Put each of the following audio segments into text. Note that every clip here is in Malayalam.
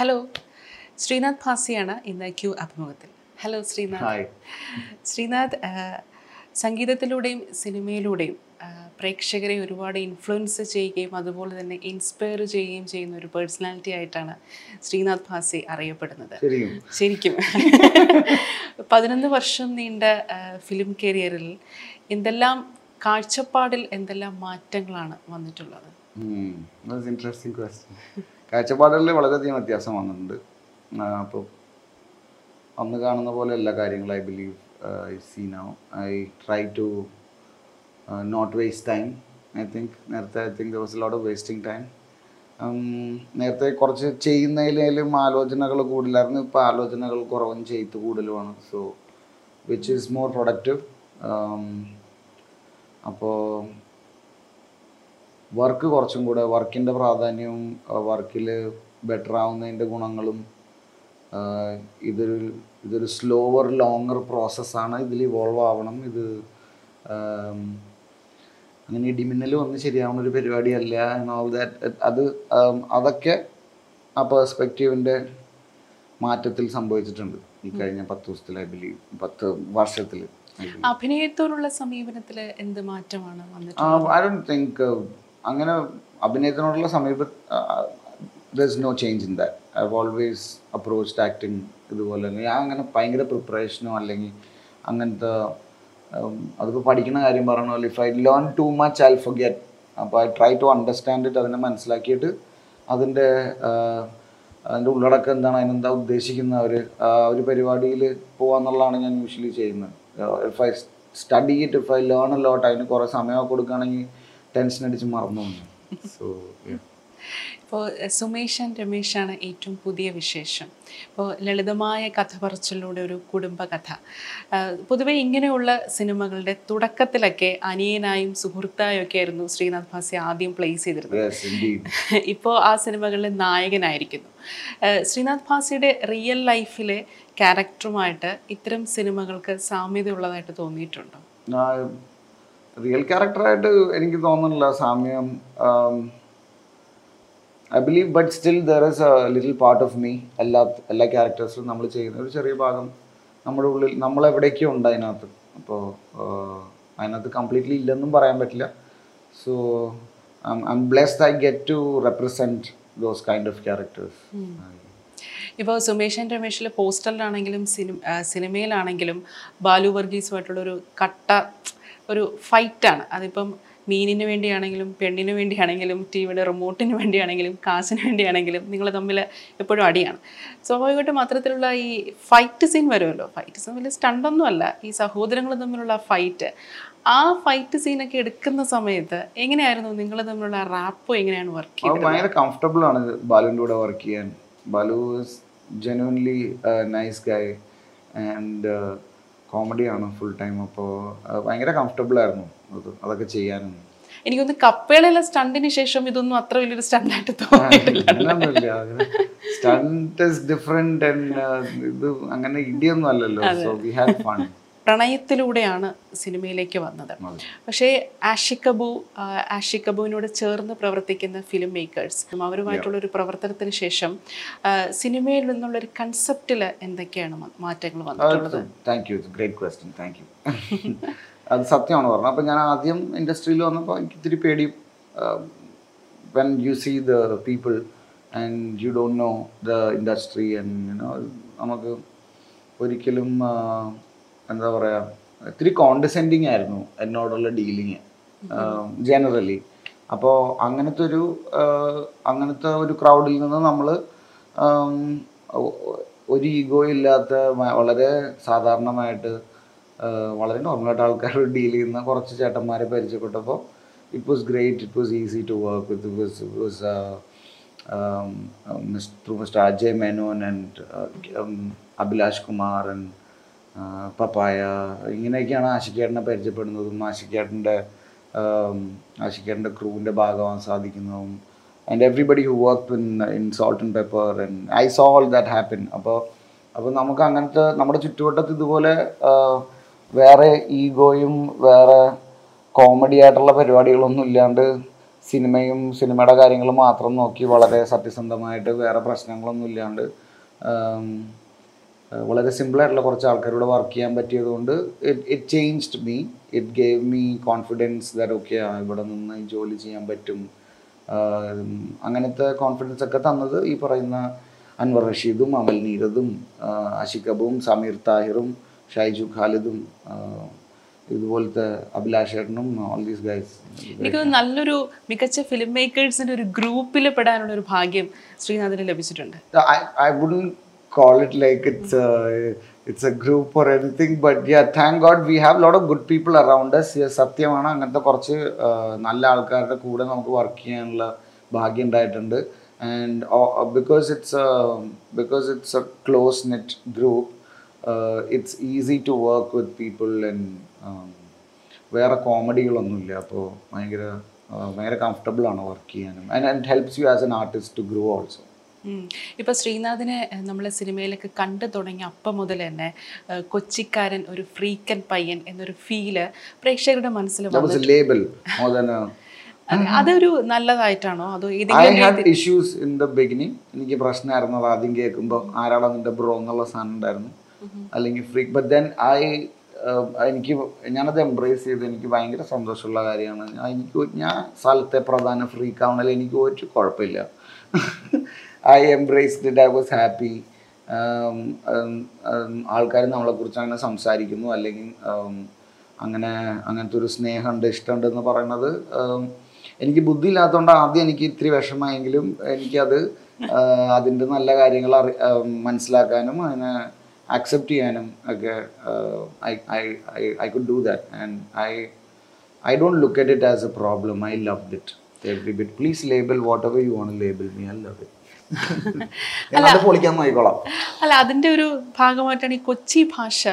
ഹലോ ശ്രീനാഥ് ഭാസിയാണ് ഇന്ന് ക്യൂ അഭിമുഖത്തിൽ. ഹലോ ശ്രീനാഥ്. ശ്രീനാഥ് സംഗീതത്തിലൂടെയും സിനിമയിലൂടെയും പ്രേക്ഷകരെ ഒരുപാട് ഇൻഫ്ലുവൻസ് ചെയ്യുകയും അതുപോലെ തന്നെ ഇൻസ്പയർ ചെയ്യുകയും ചെയ്യുന്ന ഒരു പേഴ്സണാലിറ്റി ആയിട്ടാണ് ശ്രീനാഥ് ഭാസി അറിയപ്പെടുന്നത്. ശരിക്കും. പതിനൊന്ന് വർഷം നീണ്ട ഫിലിം കരിയറിൽ എന്തെല്ലാം കാഴ്ചപ്പാടിൽ എന്തെല്ലാം മാറ്റങ്ങളാണ് വന്നിട്ടുള്ളത്? ഇൻട്രസ്റ്റിംഗ് ക്വസ്റ്റ്യൻ കാഴ്ചപ്പാടുകളിൽ വളരെയധികം വ്യത്യാസം വന്നിട്ടുണ്ട്. അപ്പോൾ അന്ന് കാണുന്ന പോലെ എല്ലാ കാര്യങ്ങളും I believe I see now I try to not waste time I think നേരത്തെ I think was lot wasting time നേരത്തെ കുറച്ച് ചെയ്യുന്നതിലും ആലോചനകൾ കൂടുതലായിരുന്നു. ഇപ്പോൾ ആലോചനകൾ കുറവും ചെയ്ത് കൂടുതലുമാണ്. So which is more productive അപ്പോൾ വർക്ക് കുറച്ചും കൂടെ വർക്കിന്റെ പ്രാധാന്യവും വർക്കിൽ ബെറ്റർ ആവുന്നതിന്റെ ഗുണങ്ങളും ഇതൊരു ഇതൊരു സ്ലോവർ ലോങ്ങർ പ്രോസസ്സാണ് ഇതിൽ ഇവോൾവ് ആവണം. ഇത് അങ്ങനെ ഇടിമിന്നൽ വന്ന് ശരിയാവുന്ന ഒരു പരിപാടിയല്ല ഓൾ ദാറ്റ് അത് അതൊക്കെ ആ പേഴ്സ്പെക്റ്റീവിന്റെ മാറ്റത്തിൽ സംഭവിച്ചിട്ടുണ്ട്. ഈ കഴിഞ്ഞ പത്ത് ദിവസത്തിൽ ഐ ബിലീവ് പത്ത് വർഷത്തിൽ അഭിനയത്തോടുള്ള സമീപനത്തിൽ എന്ത് മാറ്റമാണ് ഐ ഡോണ്ട് തിങ്ക് അങ്ങനെ അഭിനയത്തിനോടുള്ള സമീപ there no change in that I always approached acting ഇതുപോലെ ഞാൻ അങ്ങനെ ഭയങ്കര പ്രിപ്പറേഷനോ അല്ലെങ്കിൽ അങ്ങനത്തെ അതിപ്പോൾ പഠിക്കുന്ന കാര്യം പോലെ if I learn too much I forget അപ്പോൾ I try to understand it അതിനെ മനസ്സിലാക്കിയിട്ട് അതിന്റെ അതിന്റെ ഉള്ളടക്കം എന്താണ് അതിനെന്താ ഉദ്ദേശിക്കുന്ന അവർ ഒരു പരിപാടിയിൽ പോകാന്നുള്ളതാണ് ഞാൻ യൂഷ്വലി ചെയ്യുന്നത്. If I study it if I learn lot അതിന് കുറേ സമയമൊക്കെ കൊടുക്കുകയാണെങ്കിൽ ടെൻഷൻ അടിച്ച് മറന്നു സോ ഇപ്പോൾ സുമേഷൻ രമേഷാണ് ഏറ്റവും പുതിയ വിശേഷം. ഇപ്പോൾ ലളിതമായ കഥ പറച്ചിലൂടെ ഒരു കുടുംബകഥ. പൊതുവേ ഇങ്ങനെയുള്ള സിനിമകളുടെ തുടക്കത്തിലൊക്കെ അനിയനായും സുഹൃത്തായും ഒക്കെ ആയിരുന്നു ശ്രീനാഥ് ഭാസി ആദ്യം പ്ലേസ് ചെയ്തിരുന്നത്. ഇപ്പോൾ ആ സിനിമകളിൽ നായകനായിരിക്കുന്നു. ശ്രീനാഥ് ഭാസിയുടെ റിയൽ ലൈഫിലെ ക്യാരക്ടറുമായിട്ട് ഇത്തരം സിനിമകൾക്ക് സാമ്യത ഉള്ളതായിട്ട് തോന്നിയിട്ടുണ്ടോ റിയൽ ക്യാരക്ടറായിട്ട് എനിക്ക് തോന്നുന്നില്ല. സാമ്യം I believe but still there is a little part of me എല്ലാ എല്ലാ ക്യാരക്ടേഴ്സും നമ്മൾ ചെയ്യുന്ന ഒരു ചെറിയ ഭാഗം നമ്മുടെ ഉള്ളിൽ നമ്മൾ എവിടേക്കോ ഉണ്ട് അതിനകത്ത്. അപ്പോൾ അതിനകത്ത് കംപ്ലീറ്റ്ലി ഇല്ലെന്നും പറയാൻ പറ്റില്ല. So I am blessed I get to represent those kind of characters ഇപ്പോൾ സുമേഷ് ആൻഡ് രമേശിലെ പോസ്റ്ററിലാണെങ്കിലും സിനിമ സിനിമയിലാണെങ്കിലും ബാലു വർഗീസുമായിട്ടുള്ളൊരു കട്ട ഒരു ഫൈറ്റാണ്. അതിപ്പം മീനിന് വേണ്ടിയാണെങ്കിലും പെണ്ണിന് വേണ്ടിയാണെങ്കിലും ടി വിയുടെ റിമോട്ടിന് വേണ്ടിയാണെങ്കിലും കാശിന് വേണ്ടിയാണെങ്കിലും നിങ്ങൾ തമ്മിൽ എപ്പോഴും അടിയാണ്. സ്വാഭാവികമായിട്ടും മാത്രത്തിലുള്ള ഈ ഫൈറ്റ് സീൻ വരുമല്ലോ. ഫൈറ്റ് സീൻ വലിയ സ്റ്റണ്ടൊന്നുമല്ല ഈ സഹോദരങ്ങൾ തമ്മിലുള്ള ഫൈറ്റ്. ആ ഫൈറ്റ് സീനൊക്കെ എടുക്കുന്ന സമയത്ത് എങ്ങനെയായിരുന്നു നിങ്ങൾ തമ്മിലുള്ള റാപ്പോ എങ്ങനെയാണ് വർക്ക് ചെയ്യുന്നത് ഭയങ്കര കംഫർട്ടബിൾ ആണ് ബാലുവിന്റെ കൂടെ വർക്ക് ചെയ്യാൻ. Balu genuinely nice guy and കോമഡിയാണ് ഫുൾ ടൈം അപ്പോൾ ഭയങ്കര കംഫർട്ടബിൾ ആയിരുന്നു അത് അതൊക്കെ ചെയ്യാനും. എനിക്കൊന്ന് കപ്പേളയിലെ സ്റ്റണ്ടിന് ശേഷം ഇതൊന്നും അത്ര വലിയൊരു സ്റ്റണ്ടായിട്ട് തോന്നിയിട്ടില്ല. സ്റ്റണ്ട് ഇസ് ആൻഡ് ഇത് അങ്ങനെ ഇടിയൊന്നും അല്ലല്ലോ. സോ വി ഹാവ് ഫൺ പ്രണയത്തിലൂടെയാണ് സിനിമയിലേക്ക് വന്നത്. പക്ഷേ ആഷിക്കബു കബു ആ, കബുവിനോട് ചേർന്ന് പ്രവർത്തിക്കുന്ന ഫിലിം മേക്കേഴ്സ് അവരുമായിട്ടുള്ള ഒരു പ്രവർത്തനത്തിന് ശേഷം സിനിമയിൽ നിന്നുള്ള ഒരു കൺസെപ്റ്റിൽ എന്തൊക്കെയാണ് മാറ്റങ്ങൾ വന്നിട്ടുള്ളത്? Thank you great question thank you അത് സത്യമാണ് പറഞ്ഞത്. അപ്പോൾ ഞാൻ ആദ്യം ഇൻഡസ്ട്രിയിൽ വന്നപ്പോൾ എനിക്ക് ഇത്തിരി പേടി when you see the people and you don't know the industry and നമുക്ക് ഒരിക്കലും എന്താ പറയുക ഇത്തിരി കോണ്ടസെൻഡിങ് ആയിരുന്നു എന്നോടുള്ള ഡീലിങ് ജനറലി അപ്പോൾ അങ്ങനത്തെ ഒരു അങ്ങനത്തെ ഒരു ക്രൗഡിൽ നിന്ന് നമ്മൾ ഒരു ഈഗോ ഇല്ലാത്ത വളരെ സാധാരണമായിട്ട് വളരെ നോർമലായിട്ട് ആൾക്കാരോട് ഡീൽ ചെയ്യുന്ന കുറച്ച് ചേട്ടന്മാരെ പരിചയപ്പെട്ടപ്പോൾ it was great it was easy to work with it was it was through mister Ajay Menon and Abhilash Kumar and Papaya ഇങ്ങനെയൊക്കെയാണ് ആശിക്കേട്ടനെ പരിചയപ്പെടുന്നതും ആശിക്കേട്ടന്റെ ആശിക്കേട്ടന്റെ ക്രൂവിന്റെ ഭാഗമാകാൻ സാധിക്കുന്നതും. And everybody who work in in Salt and Pepper and I saw that happen അപ്പോൾ അപ്പോൾ നമുക്ക് അങ്ങനത്തെ നമ്മുടെ ചുറ്റുവട്ടത്ത് ഇതുപോലെ വേറെ ഈഗോയും വേറെ കോമഡി ആയിട്ടുള്ള പരിപാടികളൊന്നും ഇല്ലാണ്ട് സിനിമയും സിനിമയുടെ കാര്യങ്ങളും മാത്രം നോക്കി വളരെ സത്യസന്ധമായിട്ട് വേറെ പ്രശ്നങ്ങളൊന്നും ഇല്ലാണ്ട് വളരെ സിമ്പിളായിട്ടുള്ള കുറച്ച് ആൾക്കാരോട് വർക്ക് ചെയ്യാൻ പറ്റിയതുകൊണ്ട് it changed me it gave me confidence that okay ഇവിടെ നിന്ന് ജോലി ചെയ്യാൻ പറ്റും. അങ്ങനത്തെ കോൺഫിഡൻസ് ഒക്കെ തന്നത് ഈ പറയുന്ന അൻവർ റഷീദും അമൽ നീരദും അഷിഖബും അബുവും സമീർ താഹിറും ഷൈജു ഖാലിദും ഇതുപോലത്തെ അഭിലാഷേട്ടനും ഓൾ ദീസ് ഗൈസ് എനിക്ക് നല്ലൊരു മികച്ച ഫിലിം മേക്കേഴ്സിന്റെ ഒരു ഗ്രൂപ്പിൽ പെടാനുള്ള ഒരു ഭാഗ്യം ശ്രീനാഥിന് ലഭിച്ചിട്ടുണ്ട്. I I wouldn't call it like it's a, it's a group or anything, but yeah, thank God we have a lot of good people around us. സത്യമാണ് അങ്ങനത്തെ കുറച്ച് നല്ല ആൾക്കാരുടെ കൂടെ നമുക്ക് വർക്ക് ചെയ്യാനുള്ള ഭാഗ്യം ഉണ്ടായിട്ടുണ്ട്. And because it's because it's a close net group it's easy to work with people and വേറെ കോമഡികളൊന്നുമില്ല. അപ്പോൾ ഭയങ്കര ഭയങ്കര കംഫർട്ടബിൾ ആണ് വർക്ക് ചെയ്യാനും. And and helps you as an artist to grow also um. ഇപ്പൊ ശ്രീനാഥിനെ നമ്മൾ സിനിമയിലൊക്കെ കണ്ടു തുടങ്ങിയ അപ്പം മുതൽ തന്നെ കൊച്ചിക്കാരൻ ഒരു ഫ്രീക്കൻ പയ്യൻ എന്നൊരു ഫീൽ പ്രേക്ഷകരുടെ മനസ്സിൽ അതൊരു നല്ലതായിട്ടാണോ? അതോ ഇഷ്യൂസ് ഏതെങ്കിലും ദ ബിഗിനിങ് in the എനിക്ക് പ്രശ്നമായിരുന്നു അത് ആദ്യം കേൾക്കുമ്പോൾ ആരാളും നിന്റെ ബ്രോ എന്നുള്ള സാധനം ഉണ്ടായിരുന്നു. അല്ലെങ്കിൽ ഫ്രീ ബട്ട് ദെൻ ഐ എനിക്ക് ഞാനത് എംബ്രേസ് ചെയ്ത് എനിക്ക് ഭയങ്കര സന്തോഷമുള്ള കാര്യമാണ്. എനിക്ക് ഞാൻ സ്ഥലത്തെ പ്രധാന ഫ്രീക്കാവണേൽ എനിക്ക് ഒരു കുഴപ്പമില്ല. I embraced it I was happy ആൾക്കാർ നമ്മളെക്കുറിച്ച് അങ്ങനെ സംസാരിക്കുന്നു. അല്ലെങ്കിൽ um, അങ്ങനെ അങ്ങനത്തെ ഒരു സ്നേഹമുണ്ട് ഇഷ്ടമുണ്ട് എന്ന് പറയുന്നത് എനിക്ക് ബുദ്ധി ഇല്ലാത്തതുകൊണ്ട് ആദ്യം എനിക്ക് ഇത്തിരി വിഷമമെങ്കിലും എനിക്കത് ആഹ്, അതിന്റെ നല്ല കാര്യങ്ങൾ അറി മനസ്സിലാക്കാനും അതിനെ അക്സെപ്റ്റ് ചെയ്യാനും ഒക്കെ I could do that and I I don't look at it as a problem I love it every bit please label whatever you want label me I love it അല്ല അതിന്റെ ഒരു ഭാഗമായിട്ടാണ് ഈ കൊച്ചി ഭാഷ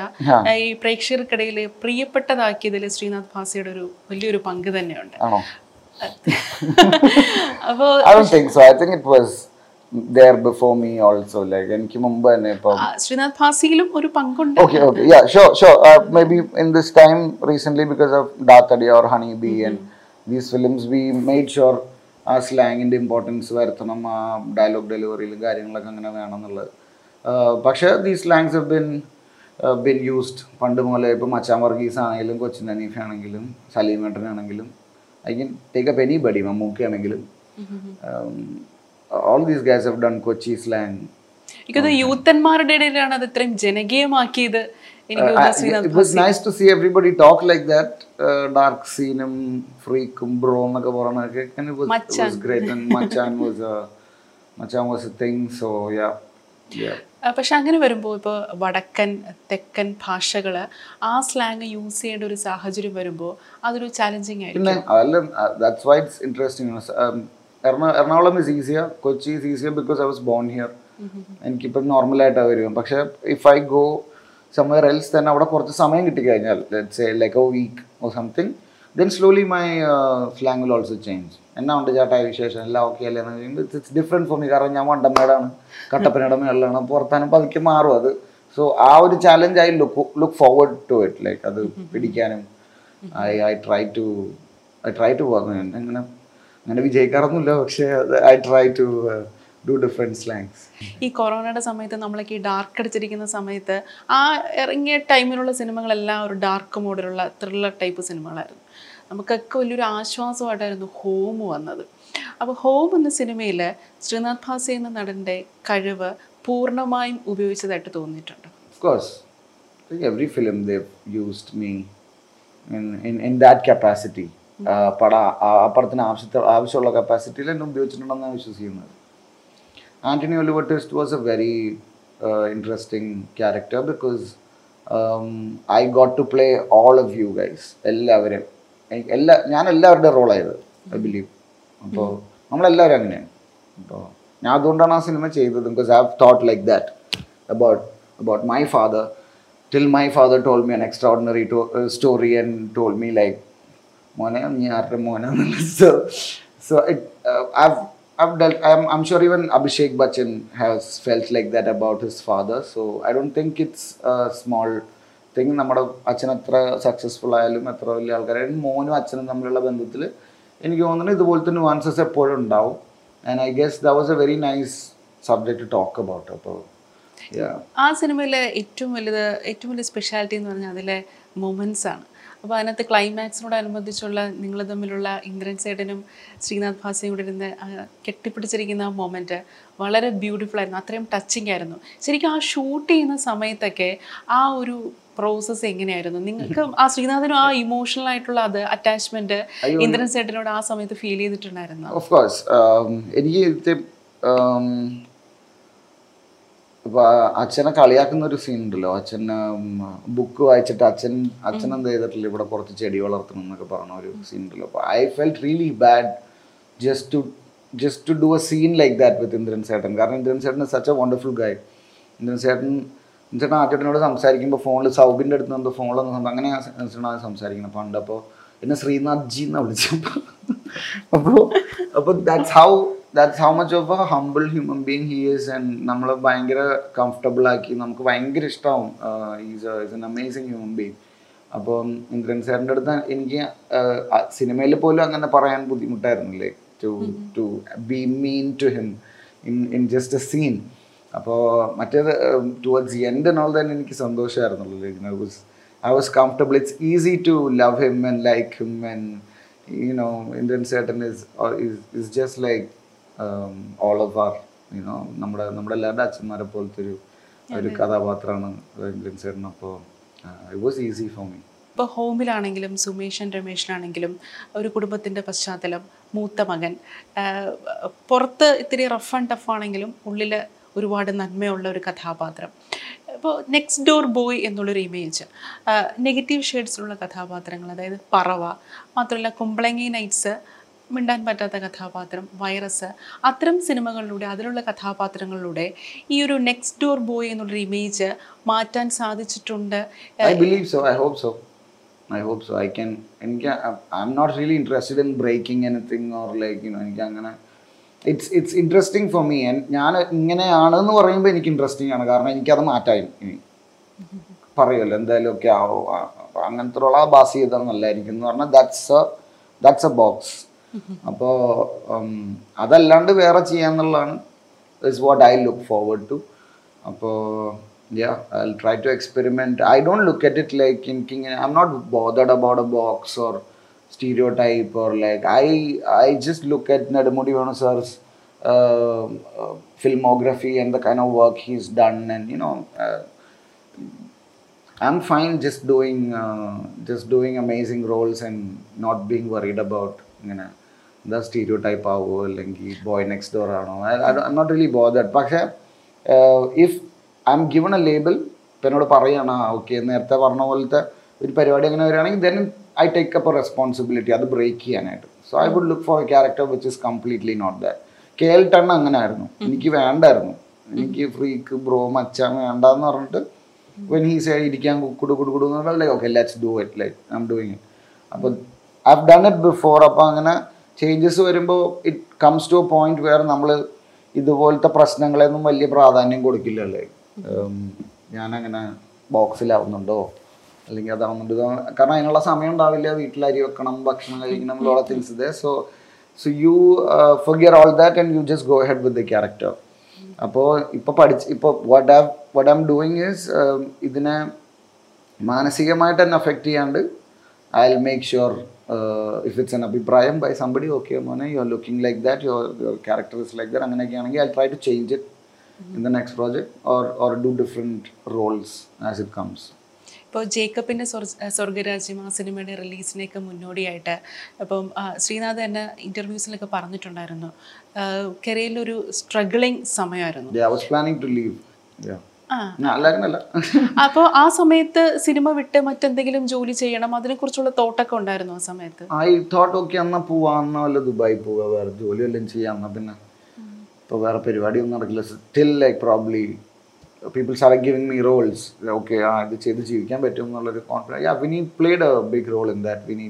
ഈ പ്രേക്ഷകർക്കിടയിൽ പ്രിയപ്പെട്ടതാക്കിയതിൽ ശ്രീനാഥ് ഭാസയുടെ ഒരു വലിയൊരു പങ്ക് തന്നെയുണ്ട്. ശ്രീനാഥ് ഭാസിയിലും ഒരു പങ്കുണ്ട്. ആ സ്ലാങ്ങിന്റെ ഇമ്പോർട്ടൻസ് വരുത്തണം ആ ഡയലോഗ് ഡെലിവറിയിലും കാര്യങ്ങളൊക്കെ അങ്ങനെ വേണം എന്നുള്ളത് Uh, പക്ഷേ these slangs have been been used പണ്ട് മുതലേ ഇപ്പം മച്ചാൻ വർഗീസ് ആണെങ്കിലും കൊച്ചിൻ അനീഫ് ആണെങ്കിലും സലീമേട്ടനാണെങ്കിലും I can take up anybody Mammookka ആണെങ്കിലും. All these guys have done Kochi slang എനിക്കത് യൂത്തന്മാരുടെ ഇടയിലാണ് അത് ഇത്രയും ജനകീയമാക്കിയത്. It was nice to see everybody talk like that uh, dark scene um freak um bro എന്നൊക്കെ പറയണൊക്കെ and it was, it was great. And machan was a machan was a thing so yeah yeah. ആ, പക്ഷെ അങ്ങനെ വരുമ്പോൾ ഇപ്പോൾ വടക്കൻ തെക്കൻ ഭാഷകൾ ആ സ്ലാങ് യൂസ് ചെയ്യേണ്ട ഒരു സാഹചര്യം വരുമ്പോൾ അതൊരു ചാലഞ്ചിങ് ആയിരിക്കും. Interesting Ernakulam is easier Kochi is easier because I was born here എനിക്കിപ്പം നോർമലായിട്ടാണ് വരും പക്ഷേ if I go somewhere else തന്നെ അവിടെ കുറച്ച് സമയം കിട്ടിക്കഴിഞ്ഞാൽ let's like a week or something then slowly my slang will also change എന്നാ ഉണ്ട് ചേട്ടായ വിശേഷം? എല്ലാം ഓക്കെ അല്ലേ എന്ന് പറയുമ്പോൾ ഇറ്റ്സ് ഡിഫറെന്റ് ഫോർ മീ കാരണം ഞാൻ വണ്ടമ്മേടാണ് കട്ടപ്പനയുടെ മേളിലാണ്. പുറത്താനും പതുക്കെ മാറും അത്. സോ ആ ഒരു challenge I look look forward to it like അത് പിടിക്കാനും I I try to I try to അങ്ങനെ അങ്ങനെ വിജയിക്കാറൊന്നുമില്ല പക്ഷേ I try to do different slangs ഈ കൊറോണയുടെ സമയത്ത് നമ്മളൊക്കെ ഈ ഡാർക്ക് അടിച്ചിരിക്കുന്ന സമയത്ത് ആ ഇറങ്ങിയ ടൈമിലുള്ള സിനിമകളെല്ലാം ഒരു ഡാർക്ക് മോഡിലുള്ള ത്രില്ലർ ടൈപ്പ് സിനിമകളായിരുന്നു. നമുക്കൊക്കെ വലിയൊരു ആശ്വാസമായിട്ടായിരുന്നു ഹോം വന്നത്. അപ്പോൾ ഹോം എന്ന സിനിമയിൽ ശ്രീനാഥ് ഭാസി എന്ന നടന്റെ കഴിവ് പൂർണമായും ഉപയോഗിച്ചതായിട്ട് തോന്നിയിട്ടുണ്ട്. Every film in, in, in that capacity. Uh, പട പടത്തിന് ആവശ്യത്തെ ആവശ്യമുള്ള കപ്പാസിറ്റിയിൽ എന്നെ ഉപയോഗിച്ചിട്ടുണ്ടെന്നാണ് വിശ്വസിക്കുന്നത്. Antony Oliver Twist was a very interesting character because I got to play all of you guys എല്ലാവരും എനിക്ക് എല്ലാ ഞാൻ എല്ലാവരുടെ റോളായത് ഐ ബിലീവ് അപ്പോൾ നമ്മളെല്ലാവരും അങ്ങനെയാണ് അപ്പോൾ ഞാൻ അതുകൊണ്ടാണ് ആ സിനിമ ചെയ്തത് because I have thought like that about about my father till my father told me an extraordinary story and told me like മോനെ നീ ആരുടെ മോനാണെന്ന് so so it uh, I've dealt I'm, I'm sure even Abhishek Bachchan has felt like that about his father. So I don't think it's a small thing. നമ്മുടെ അച്ഛൻ എത്ര സക്സസ്ഫുൾ ആയാലും എത്ര വലിയ ആൾക്കാരായാലും മോനും അച്ഛനും തമ്മിലുള്ള ബന്ധത്തിൽ എനിക്ക് തോന്നുന്നു ഇതുപോലെ തന്നെ നുവാൻസസ് എപ്പോഴും ഉണ്ടാവും. And I guess the was a very nice subject to talk about അപ്പോൾ ആ സിനിമയിലെ ഏറ്റവും വലുത് ഏറ്റവും വലിയ സ്പെഷ്യാലിറ്റി എന്ന് പറഞ്ഞാൽ അതിലെ മൊമെന്റ്സ് ആണ്. അപ്പോൾ അതിനകത്ത് ക്ലൈമാക്സിനോടനുബന്ധിച്ചുള്ള നിങ്ങൾ തമ്മിലുള്ള ഇന്ദ്രൻ സേട്ടനും ശ്രീനാഥ് ഭാസയും കൂടെ ഇരുന്ന് കെട്ടിപ്പിടിച്ചിരിക്കുന്ന ആ മൊമെന്റ് വളരെ ബ്യൂട്ടിഫുൾ ആയിരുന്നു. അത്രയും ടച്ചിങ് ആയിരുന്നു. ശരിക്കും ആ ഷൂട്ട് ചെയ്യുന്ന സമയത്തൊക്കെ ആ ഒരു പ്രോസസ്സ് എങ്ങനെയായിരുന്നു? നിങ്ങൾക്ക് ആ ശ്രീനാഥിനും ആ ഇമോഷണൽ ആയിട്ടുള്ള അത് അറ്റാച്ച്മെന്റ് ഇന്ദ്രൻ സേട്ടനോട് ആ സമയത്ത് ഫീൽ ചെയ്തിട്ടുണ്ടായിരുന്നു? ഓഫ് കോഴ്സ് എനിക്ക് ഇത് ഇപ്പൊ അച്ഛനെ കളിയാക്കുന്ന ഒരു സീൻ ഉണ്ടല്ലോ. അച്ഛൻ ബുക്ക് വായിച്ചിട്ട് അച്ഛൻ അച്ഛൻ എന്ത് ചെയ്തിട്ടില്ല? ഇവിടെ കുറച്ച് ചെടി വളർത്തണം എന്നൊക്കെ പറഞ്ഞ ഒരു സീൻ ഉണ്ടല്ലോ. അപ്പോൾ I felt really bad just to just to do a scene like that with Indran സേട്ടൻ കാരണം Indran സേട്ടൻ such a wonderful guy Indran സേട്ടൻ ചേട്ടൻ ആറ്റേട്ടനോട് സംസാരിക്കുമ്പോൾ ഫോണിൽ സൗബിന്റെ അടുത്ത് നിന്ന് ഫോണിൽ സംസാ- അങ്ങനെ ചേട്ടനാണ് സംസാരിക്കണം പണ്ട് അപ്പോൾ എന്നെ ശ്രീനാഥ് ജി എന്നാ വിളിച്ചപ്പോൾ അപ്പോൾ അപ്പോൾ that's how that's how much of a humble human being he is and നമ്മൾ ഭയങ്കര കംഫർട്ടബിൾ ആക്കി നമുക്ക് ഭയങ്കര ഇഷ്ടമാവും is is an amazing human being അപ്പം ഇന്ദ്രൻ സാറിന്റെ അടുത്ത് എനിക്ക് സിനിമയിൽ പോലും അങ്ങനെ പറയാൻ ബുദ്ധിമുട്ടായിരുന്നില്ലേ to to be mean to him in in just a scene അപ്പോൾ മറ്റേത് ടുവേർഡ്സ് എൻഡ് ആൻഡ് ഓൾ തന്നെ എനിക്ക് സന്തോഷമായിരുന്നുള്ളൂ I was I was comfortable it's easy to love him and like him and you know Indran സേട്ടൻ is is just is just of are all of our, you know, നമ്മുടെ നമ്മുടെ എല്ലാവരുടെ അച്ഛന്മാരെ പോലത്തെ ഒരു ഒരു കഥാപാത്രമാണ് ഇന്ത്യൻ സേട്ടൻ അപ്പോൾ it was easy for me ഇപ്പോൾ ഹോമിലാണെങ്കിലും സുമേഷൻ രമേഷിനാണെങ്കിലും ഒരു കുടുംബത്തിന്റെ പശ്ചാത്തലം മൂത്ത മകൻ പുറത്ത് ഇത്തിരി റഫ് ആൻഡ് ടഫ് ആണെങ്കിലും ഉള്ളിൽ ഒരുപാട് നന്മയുള്ള ഒരു കഥാപാത്രം. ഇപ്പോൾ നെക്സ്റ്റ് ഡോർ ബോയ് എന്നുള്ളൊരു ഇമേജ് നെഗറ്റീവ് ഷെയ്ഡ്സിലുള്ള കഥാപാത്രങ്ങൾ അതായത് പറവ മാത്രമല്ല കുമ്പളങ്ങി നൈറ്റ്സ് മിണ്ടാൻ പറ്റാത്ത കഥാപാത്രം വൈറസ് അത്തരം സിനിമകളിലൂടെ അതിലുള്ള കഥാപാത്രങ്ങളിലൂടെ ഈ ഒരു നെക്സ്റ്റ് ഡോർ ബോയ് എന്നുള്ളൊരു ഇമേജ് മാറ്റാൻ സാധിച്ചിട്ടുണ്ട്. I believe so I hope so I hope so I can എനിക്ക് I'm not really interested in breaking anything or like you know എനിക്ക് അങ്ങനെ it's it's interesting for me ഞാൻ ഇങ്ങനെയാണ് എന്ന് പറയുമ്പോൾ എനിക്ക് ഇൻട്രസ്റ്റിംഗ് ആണ്. കാരണം എനിക്കത് മാറ്റായി ഇനി പറയുമല്ലോ. എന്തായാലും ഒക്കെ ആവോ. അങ്ങനത്തെ ഉള്ള ബാസ് ചെയ്താൽ നല്ലതായിരിക്കും എന്ന് പറഞ്ഞാൽ ദാറ്റ്സ് ദാറ്റ്സ് എ ബോക്സ് അപ്പോൾ അതല്ലാണ്ട് വേറെ ചെയ്യാന്നുള്ളതാണ്. Is what I look forward to അപ്പോൾ yeah I try to experiment I don't look at it like എനിക്ക് ഇങ്ങനെ I'm not bothered about a box or stereotype or like I I just look at Nedumudi Venu sir's filmography and the kind of work he's done and you know uh, I'm fine just doing uh, just doing amazing roles and not being worried about ഇങ്ങനെ എന്താ സ്റ്റീരിയോ ടൈപ്പ് ആവുമോ അല്ലെങ്കിൽ ബോയ് നെക്സ്റ്റ് ഡോർ ആണോ? ഐ നോട്ട് റിയലി ബോധഡ് പക്ഷേ if I'm given a label ഇപ്പം എന്നോട് പറയുകയാണ് ആ ഓക്കെ നേരത്തെ പറഞ്ഞ പോലത്തെ ഒരു പരിപാടി അങ്ങനെ വരികയാണെങ്കിൽ then I take up a responsibility അത് ബ്രേക്ക് ചെയ്യാനായിട്ട്. So I would look for a character which is completely not that K L ton അങ്ങനെ ആയിരുന്നു എനിക്ക് വേണ്ടായിരുന്നു. എനിക്ക് ഫ്രീക്ക് ബ്രോ മച്ചാൻ വേണ്ടെന്ന് പറഞ്ഞിട്ട് വെൻ ഹീ സൈഡ് ഇരിക്കാൻ കുടു കുടു കുടു okay let's do it like I'm doing it അപ്പോൾ I have done it before അപ്പോൾ അങ്ങനെ ചേഞ്ചസ് വരുമ്പോൾ it comes to a point where നമ്മൾ ഇതുപോലത്തെ പ്രശ്നങ്ങളെയൊന്നും വലിയ പ്രാധാന്യം കൊടുക്കില്ല കൊടുക്കില്ലല്ലേ ഞാനങ്ങനെ ബോക്സിലാവുന്നുണ്ടോ? അല്ലെങ്കിൽ അതാവുന്നുണ്ട്. കാരണം അതിനുള്ള സമയം ഉണ്ടാവില്ല. വീട്ടിൽ അരി വെക്കണം ഭക്ഷണം കഴിക്കണം ലോള തിങ്സ് ഇതേ so so you forget all that and you just go head with the character അപ്പോൾ ഇപ്പോൾ പഠിച്ച് ഇപ്പോൾ what I what I doing is ഇതിനെ മാനസികമായിട്ട് തന്നെ അഫക്റ്റ് ചെയ്യാണ്ട് I will make sure if it's an അഭിപ്രായം ബൈ സംബഡി ഓക്കെ മോനെ you are looking like that your your character is like that അങ്ങനെയൊക്കെ ആണെങ്കിൽ I try to change it in the next project or or do different roles as it comes ഇപ്പോൾ ജേക്കബിന്റെ സ്വർ- സ്വർഗരാജ്യം ആ സിനിമയുടെ റിലീസിനൊക്കെ മുന്നോടിയായിട്ട് അപ്പം ശ്രീനാഥ് തന്നെ ഇന്റർവ്യൂസിലൊക്കെ പറഞ്ഞിട്ടുണ്ടായിരുന്നു. കരിയറിലൊരു സ്ട്രഗിളിങ് സമയമായിരുന്നു. ലീവ് ആ സമയത്ത് സിനിമ വിട്ട് മറ്റെന്തെങ്കിലും ജോലി ചെയ്യണം? അതിനെ കുറിച്ചുള്ള തോട്ടൊക്കെ ഉണ്ടായിരുന്നു ആ സമയത്ത്? ഐ തോട്ട് ഓക്കെ എന്നാ പോവാ എന്നാ വല്ല ദുബായി പോവാ വേറെ ജോലി വല്ലതും ചെയ്യാം പിന്നെ. ഇപ്പൊ വേറെ പരിപാടിയൊന്നും നടക്കില്ല. Still like probably people's are giving me roles okay ആ ഇത് ചെയ്ത് ജീവിക്കാൻ പറ്റും എന്നുള്ളൊരു confidence yeah Vini played a big role in that Vini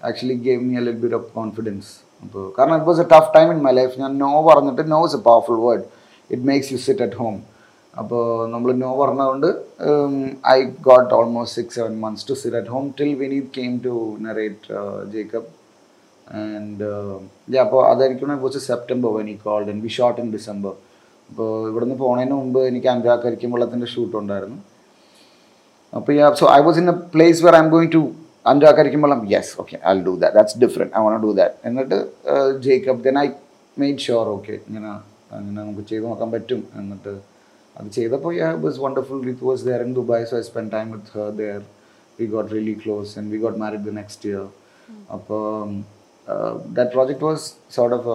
actually gave me a little bit of confidence അപ്പോൾ കാരണം it was a tough time in my life ഞാൻ നോ പറഞ്ഞിട്ട് no is a powerful word it makes you sit at home അപ്പോൾ നമ്മൾ നോ പറഞ്ഞതുകൊണ്ട് I got almost six seven months to sit at home till Vineeth came to narrate Jacob and അപ്പോൾ അതായിരിക്കും കുറച്ച് September when he called and we shot in December അപ്പോൾ ഇവിടുന്ന് പോണതിന് മുമ്പ് എനിക്ക് അനുരാഗ് വെള്ളത്തിന്റെ ഷൂട്ട് ഉണ്ടായിരുന്നു. അപ്പോൾ yeah so I was in a place where where am going to Anurag വെള്ളം. Yes okay I do that that's different I won't do that എന്നിട്ട് Jacob then I made sure okay ഇങ്ങനെ അങ്ങനെ നമുക്ക് ചെയ്ത് നോക്കാൻ പറ്റും. എന്നിട്ട് അത് ചെയ്തപ്പോൾ yeah was wonderful it was there in Dubai so I spend time with her there we got really close and we got married the next year അപ്പോൾ that project was sort of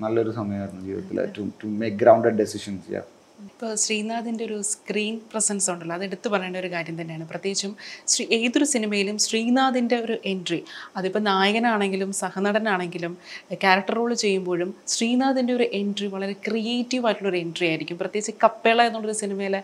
നല്ലൊരു സമയമായിരുന്നു ജീവിതത്തിൽ to to make grounded decisions yeah ഇപ്പോൾ ശ്രീനാഥിന്റെ ഒരു സ്ക്രീൻ പ്രസൻസ് ഉണ്ടല്ലോ അത് എടുത്തു പറയേണ്ട ഒരു കാര്യം തന്നെയാണ്. പ്രത്യേകിച്ചും ശ്രീ ഏതൊരു സിനിമയിലും ശ്രീനാഥിന്റെ ഒരു എൻട്രി അതിപ്പോൾ നായകനാണെങ്കിലും സഹനടനാണെങ്കിലും ക്യാരക്ടർ റോൾ ചെയ്യുമ്പോഴും ശ്രീനാഥിന്റെ ഒരു എൻട്രി വളരെ ക്രിയേറ്റീവ് ആയിട്ടുള്ള ഒരു എൻട്രി ആയിരിക്കും. പ്രത്യേകിച്ച് കപ്പേള എന്നുള്ളൊരു സിനിമയിലെ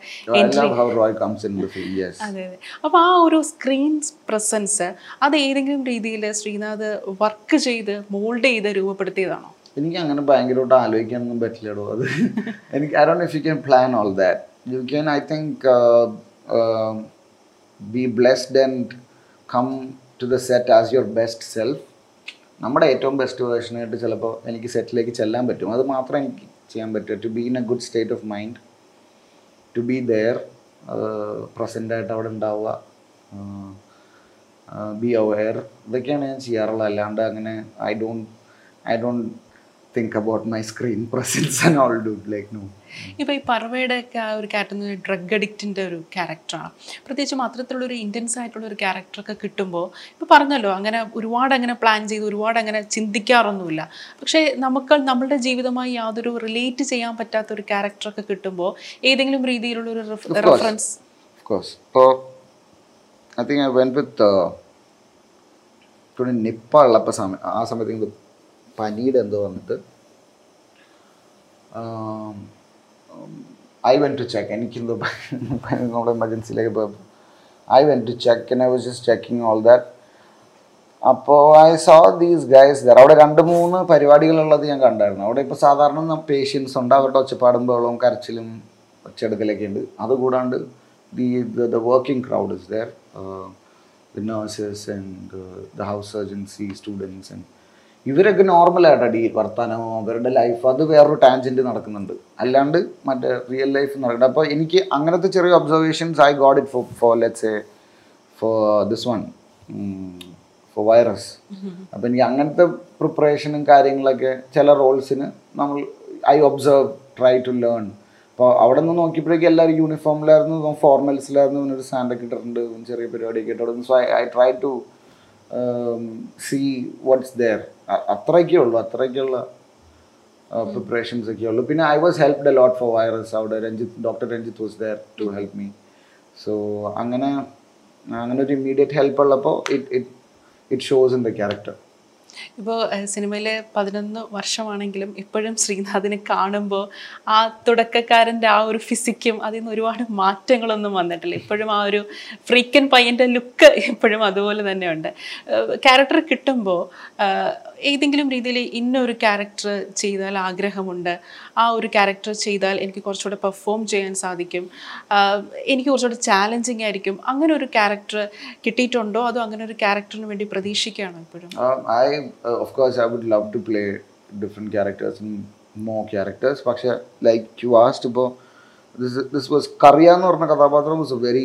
yes. അതെ അതെ. അപ്പോൾ ആ ഒരു സ്ക്രീൻ പ്രസൻസ് അത് ഏതെങ്കിലും രീതിയിൽ ശ്രീനാഥ് വർക്ക് ചെയ്ത് മോൾഡ് ചെയ്ത് രൂപപ്പെടുത്തിയതാണോ? എനിക്ക് അങ്ങനെ ഭയങ്കരമായിട്ട് ആലോചിക്കാനൊന്നും പറ്റില്ലടോ അത്. എനിക്ക് I don't if you can plan all that you can I think be blessed and come to the set as your best self നമ്മുടെ ഏറ്റവും ബെസ്റ്റ് വേർഷനായിട്ട് ചിലപ്പോൾ എനിക്ക് സെറ്റിലേക്ക് ചെല്ലാൻ പറ്റും. അത് മാത്രമേ എനിക്ക് ചെയ്യാൻ പറ്റൂ. To be in a good state of mind to be there പ്രസന്റായിട്ട് അവിടെ ഉണ്ടാവുക. ബി അവെയർ ഇതൊക്കെയാണ് ഞാൻ ചെയ്യാറുള്ളത്. അല്ലാണ്ട് അങ്ങനെ I don't I don't think about my screen presence and all do like no ഇപ്പോൾ ഈ പർവയുടെ ഒക്കെ ആ ഒരു ക്യാരക്ടർ ഡ്രഗ് അഡിക്റ്റിന്റെ ഒരു ക്യാരക്ടറാണ് പ്രത്യേകിച്ചും അത്തരത്തിലുള്ള ഒരു ഇന്റൻസ് ആയിട്ടുള്ള ഒരു ക്യാരക്ടറൊക്കെ കിട്ടുമ്പോൾ ഇപ്പോൾ പറഞ്ഞല്ലോ അങ്ങനെ ഒരുപാട് അങ്ങനെ പ്ലാൻ ചെയ്ത് ഒരുപാട് അങ്ങനെ ചിന്തിക്കാറൊന്നുമില്ല. പക്ഷേ നമുക്ക് നമ്മളുടെ ജീവിതമായി യാതൊരു റിലേറ്റ് ചെയ്യാൻ പറ്റാത്ത ഒരു ക്യാരക്ടറൊക്കെ കിട്ടുമ്പോൾ ഏതെങ്കിലും രീതിയിലുള്ള ഒരു റെഫറൻസ്. ഇപ്പോൾ I think I went with Nipah ഉള്ളപ്പോൾ സമയം ആ സമയത്ത് പനിയുടെ എന്തോ വന്നിട്ട് ഐ വെൻ ടു ചെക്ക് എനിക്കെന്തോ നമ്മുടെ എമർജൻസിയിലേക്ക് പോയപ്പോൾ I went to check I was just checking all that അപ്പോൾ I saw these guys there അവിടെ രണ്ട് മൂന്ന് പരിപാടികളുള്ളത് ഞാൻ കണ്ടായിരുന്നു. അവിടെ ഇപ്പോൾ സാധാരണ പേഷ്യൻസ് ഉണ്ട്. അവരുടെ ഒച്ചപ്പാടും ബഹളവും കരച്ചിലും ഒച്ചെടുക്കലൊക്കെ ഉണ്ട് അതുകൂടാണ്ട് the the working crowd is there the nurses and the house surgency students and ഇവരൊക്കെ നോർമലായിട്ട് അടി വർത്താനമോ അവരുടെ ലൈഫ് അത് വേറൊരു ടാൻജന്റ് നടക്കുന്നുണ്ട്. അല്ലാണ്ട് മറ്റേ റിയൽ ലൈഫ് നടക്കുന്നുണ്ട് അപ്പോൾ എനിക്ക് അങ്ങനത്തെ ചെറിയ observations I got it for for let's a for this one for virus അപ്പോൾ എനിക്ക് അങ്ങനത്തെ പ്രിപ്പറേഷനും കാര്യങ്ങളൊക്കെ ചില റോൾസിന് നമ്മൾ I observe try to learn അപ്പോൾ അവിടെ നിന്ന് നോക്കിയപ്പോഴേക്കും എല്ലാവരും യൂണിഫോമിലായിരുന്നു ഫോർമൽസിലായിരുന്നു ഇവനൊരു സാൻഡൊക്കെ ഇട്ടിട്ടുണ്ട് ചെറിയ പരിപാടിയൊക്കെ ഇട്ടിട്ടുണ്ട്. So I I try to see what's there അത്രയൊക്കെ ഉള്ളൂ അത്രയ്ക്കുള്ള പ്രിപ്പറേഷൻസ് ഒക്കെ ഉള്ളൂ. പിന്നെ I was helped a lot for virus അവിടെ Ranjith doctor Ranjith was there to help me so അങ്ങനെ അങ്ങനെ ഒരു ഇമ്മീഡിയറ്റ് ഹെൽപ്പ് ഉള്ളപ്പോൾ it it it shows in the character ഇപ്പോൾ സിനിമയിലെ പതിനൊന്ന് വർഷമാണെങ്കിലും ഇപ്പോഴും ശ്രീനാഥിനെ കാണുമ്പോൾ ആ തുടക്കക്കാരന്റെ ആ ഒരു ഫിസിക്കും അതിൽ നിന്ന് ഒരുപാട് മാറ്റങ്ങളൊന്നും വന്നിട്ടില്ല. ഇപ്പോഴും ആ ഒരു ഫ്രീക്കൻ പയ്യന്റെ ലുക്ക് ഇപ്പോഴും അതുപോലെ തന്നെയുണ്ട്. ക്യാരക്ടർ കിട്ടുമ്പോൾ ഏതെങ്കിലും രീതിയിൽ ഇന്നൊരു ക്യാരക്ടർ ചെയ്താൽ ആഗ്രഹമുണ്ട്. ആ ഒരു ക്യാരക്ടർ ചെയ്താൽ എനിക്ക് കുറച്ചുകൂടെ പെർഫോം ചെയ്യാൻ സാധിക്കും. എനിക്ക് കുറച്ചുകൂടെ ചാലഞ്ചിങ് ആയിരിക്കും. അങ്ങനെ ഒരു ക്യാരക്ടർ കിട്ടിയിട്ടുണ്ടോ? അതോ അങ്ങനെ ഒരു ക്യാരക്ടറിന് വേണ്ടി പ്രതീക്ഷിക്കുകയാണോ ഇപ്പോഴും? I of course I course, love to play to characters characters and പക്ഷേ ലൈക്ക് യു ആസ്റ്റ് ഇപ്പോൾ ദിസ് ദിസ് വാസ് കറിയ എന്ന് പറഞ്ഞ കഥാപാത്രം was a very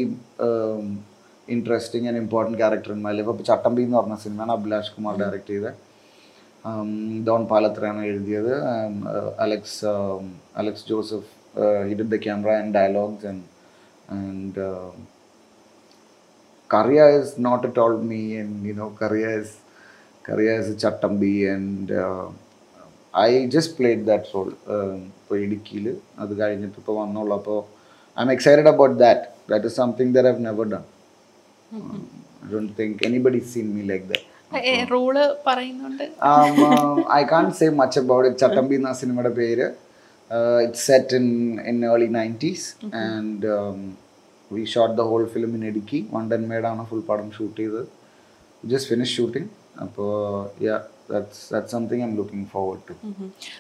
interesting and important character in my life അപ്പോൾ ചട്ടമ്പി എന്ന് പറഞ്ഞ സിനിമയാണ് അഭിലാഷ് കുമാർ ഡയറക്റ്റ് ചെയ്തത്. ഡോൺ പാലത്രയാണ് എഴുതിയത് Alex Alex Joseph did the camera and dialogues and and Karya is not at all me, and you know, Karya is Karya is a Chattambi, and uh, I just played that role. ഇപ്പോൾ ഇടുക്കിയിൽ അത് കഴിഞ്ഞിട്ട് ഇപ്പോൾ വന്നുള്ളൂ അപ്പോൾ I am excited about that that is something they have never done I don't think anybody seen me like that role പറയുന്നുണ്ട്. I can't say much about it Chattambi എന്ന സിനിമയുടെ പേര് it set in in early nineties and we shot the whole film in Idukki. വണ്ടൻമേടാണ് full പടം ഷൂട്ട് ചെയ്തത്. ജസ്റ്റ് ഫിനിഷ് ഷൂട്ടിംഗ് അപ്പോൾ യാ.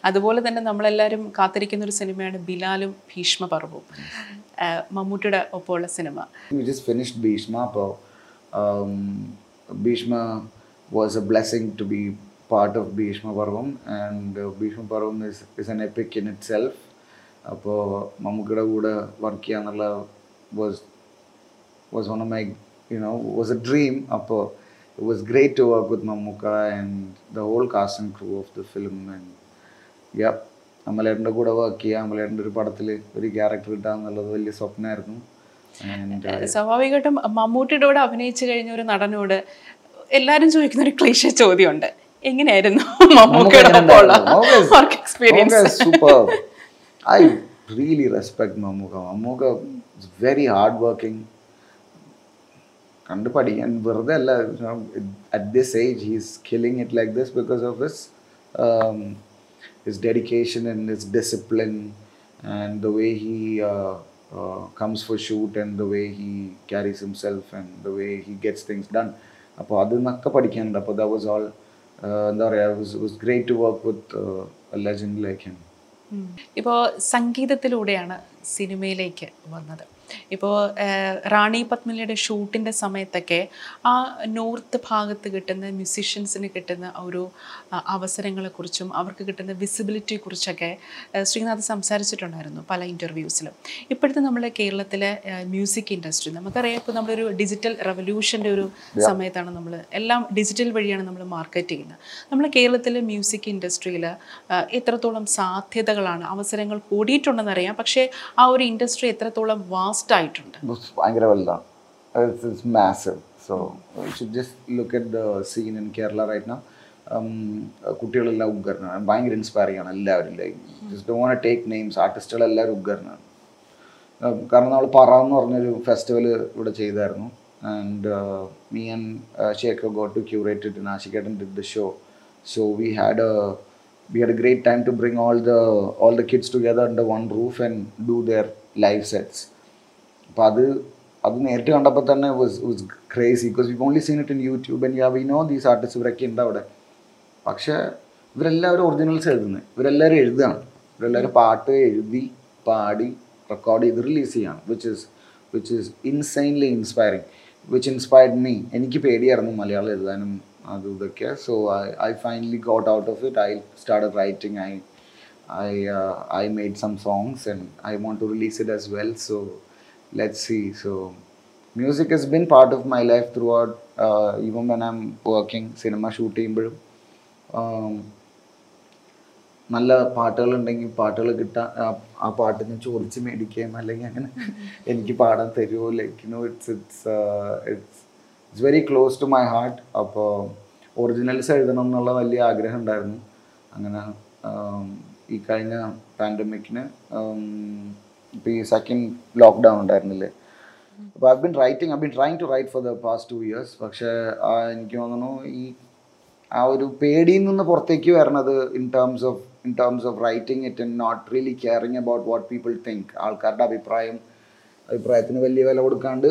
അതുപോലെ തന്നെ നമ്മളെല്ലാവരും കാത്തിരിക്കുന്ന ഒരു സിനിമയാണ് ബിലാലും ഭീഷ്മ പർവവും മമ്മൂട്ടിയുടെ ഒപ്പമുള്ള സിനിമ. ഭീഷ്മ ഭീഷ്മ. അപ്പോൾ Bhishma was a blessing to be part of Bhishma Parvam, and uh, Bhishma Parvam is, is an epic in itself. അപ്പോൾ മമ്മൂക്കയുടെ കൂടെ work ചെയ്യാന്നുള്ള was was one of my you know was a dream അപ്പോൾ it was great to work with Mammukka and the whole cast and crew of the film and yeah അമ്മലേട്ടന്റെ കൂടെ വർക്ക് ചെയ്യുക അമ്മലേട്ടന്റെ ഒരു പടത്തിൽ ഒരു ക്യാരക്ടർ കിട്ടുക എന്നുള്ളത് വലിയ സ്വപ്നമായിരുന്നു സ്വാഭാവികമായിട്ടും മമ്മൂട്ടിയുടെ കൂടെ അഭിനയിച്ചു കഴിഞ്ഞ ഒരു നടനോട് എല്ലാരും ചോദിക്കുന്ന ഒരു ക്ലീശ ചോദ്യമുണ്ട്. എങ്ങനെയായിരുന്നു മമ്മൂക്കയുടെ ഒപ്പമുള്ള work experience super I really respect Mammukka. Mammukka very hard working കണ്ട് പഠിക്കാൻ. വെറുതെ അല്ല at this age he's killing it like this because of his his dedication and his discipline and the way he comes for shoot and the way he carries himself and the way he gets things done അപ്പോൾ അതിൽ നിന്നൊക്കെ പഠിക്കാനുണ്ട് അപ്പോൾ ദ വാസ് ഓൾ എന്താ പറയുക great to work with legend like ഇപ്പോൾ സംഗീതത്തിലൂടെയാണ് സിനിമയിലേക്ക് വന്നത്. ഇപ്പോൾ റാണി പത്മിനിയുടെ ഷൂട്ടിന്റെ സമയത്തൊക്കെ ആ നോർത്ത് ഭാഗത്ത് കിട്ടുന്ന മ്യൂസിഷ്യൻസിന് കിട്ടുന്ന ഒരു അവസരങ്ങളെക്കുറിച്ചും അവർക്ക് കിട്ടുന്ന വിസിബിലിറ്റിയെക്കുറിച്ചൊക്കെ കുറിച്ചൊക്കെ ശ്രീനാഥ് സംസാരിച്ചിട്ടുണ്ടായിരുന്നു പല ഇന്റർവ്യൂസിലും ഇപ്പോഴത്തെ നമ്മുടെ കേരളത്തിലെ മ്യൂസിക് ഇൻഡസ്ട്രി നമുക്കറിയാം ഇപ്പോൾ നമ്മളൊരു ഡിജിറ്റൽ റവല്യൂഷന്റെ ഒരു സമയത്താണ് നമ്മൾ എല്ലാം ഡിജിറ്റൽ വഴിയാണ് നമ്മൾ മാർക്കറ്റ് ചെയ്യുന്നത്. നമ്മൾ കേരളത്തിലെ മ്യൂസിക് ഇൻഡസ്ട്രിയിൽ എത്രത്തോളം സാധ്യതകളാണ് അവസരങ്ങൾ കൂടിയിട്ടുണ്ടെന്നറിയാം. പക്ഷേ ആ ഒരു ഇൻഡസ്ട്രി എത്രത്തോളം വാസ്റ്റ് ആയിട്ടുണ്ട്. ഭയങ്കര വലുതാണ്. It's so should look the scene in Kerala right now കുട്ടികളെല്ലാം ഉഗ്രനാണ്. ഭയങ്കര ഇൻസ്പയറിംഗ് ആണ് എല്ലാവരും. Like just don't take names ആർട്ടിസ്റ്റുകളെല്ലാവരും ഉഗ്രനാണ്. Um, കാരണം നമ്മൾ പറ എന്ന് പറഞ്ഞൊരു ഫെസ്റ്റിവൽ ഇവിടെ ചെയ്തായിരുന്നു. And me and Shekh go to curate it നാശിക്കേട്ടൻ did the show so we had a we had a great time to bring all the all the kids together under one roof and do their live അപ്പോൾ അത് അത് നേരിട്ട് കണ്ടപ്പോൾ തന്നെ was crazy because we only seen it in YouTube and yeah we know these artist ഇവരൊക്കെ ഉണ്ട് അവിടെ. പക്ഷേ ഇവരെല്ലാവരും ഒറിജിനൽസ് എഴുതുന്നത് ഇവരെല്ലാവരും എഴുതുകയാണ് ഇവരെല്ലാവരും പാട്ട് എഴുതി പാടി റെക്കോർഡ് ചെയ്ത് റിലീസ് ചെയ്യാണ് which is which is insanely inspiring which inspired me എനിക്ക് പേടിയായിരുന്നു മലയാളം എഴുതാനും അതും ഇതൊക്കെ. So I I finally got out of it I start writing I I I I some songs and I want to release it as well well. Let's see. So music has been part of my life throughout. Uh, even when I'm working cinema shoot ചെയ്യുമ്പോഴും um, നല്ല പാട്ടുകളുണ്ടെങ്കിൽ പാട്ടുകൾ കിട്ടാൻ ആ- പാട്ടിന് പാട്ട് ഞാൻ ചോദിച്ച് മേടിക്കുകയും അല്ലെങ്കിൽ അങ്ങനെ എനിക്ക് പാടാൻ തരുമോ like no it's it's it's it's very close to my heart അപ്പോൾ ഒറിജിനൽസ് എഴുതണം എന്നുള്ള വലിയ ആഗ്രഹം ഉണ്ടായിരുന്നു അങ്ങനെ ഈ കഴിഞ്ഞ പാൻഡമിക്കിന് ഇപ്പോൾ ഈ സെക്കൻഡ് ലോക്ക്ഡൗൺ ഉണ്ടായിരുന്നില്ലേ? അപ്പോൾ I been writing I been trying to write for the past two years പക്ഷേ എനിക്ക് തോന്നുന്നു ഈ ആ ഒരു പേടിയിൽ നിന്ന് പുറത്തേക്ക് വരണത് in terms of in terms of writing it and not really caring about what people think ആൾക്കാരുടെ അഭിപ്രായം അഭിപ്രായത്തിന് വലിയ വില കൊടുക്കാണ്ട്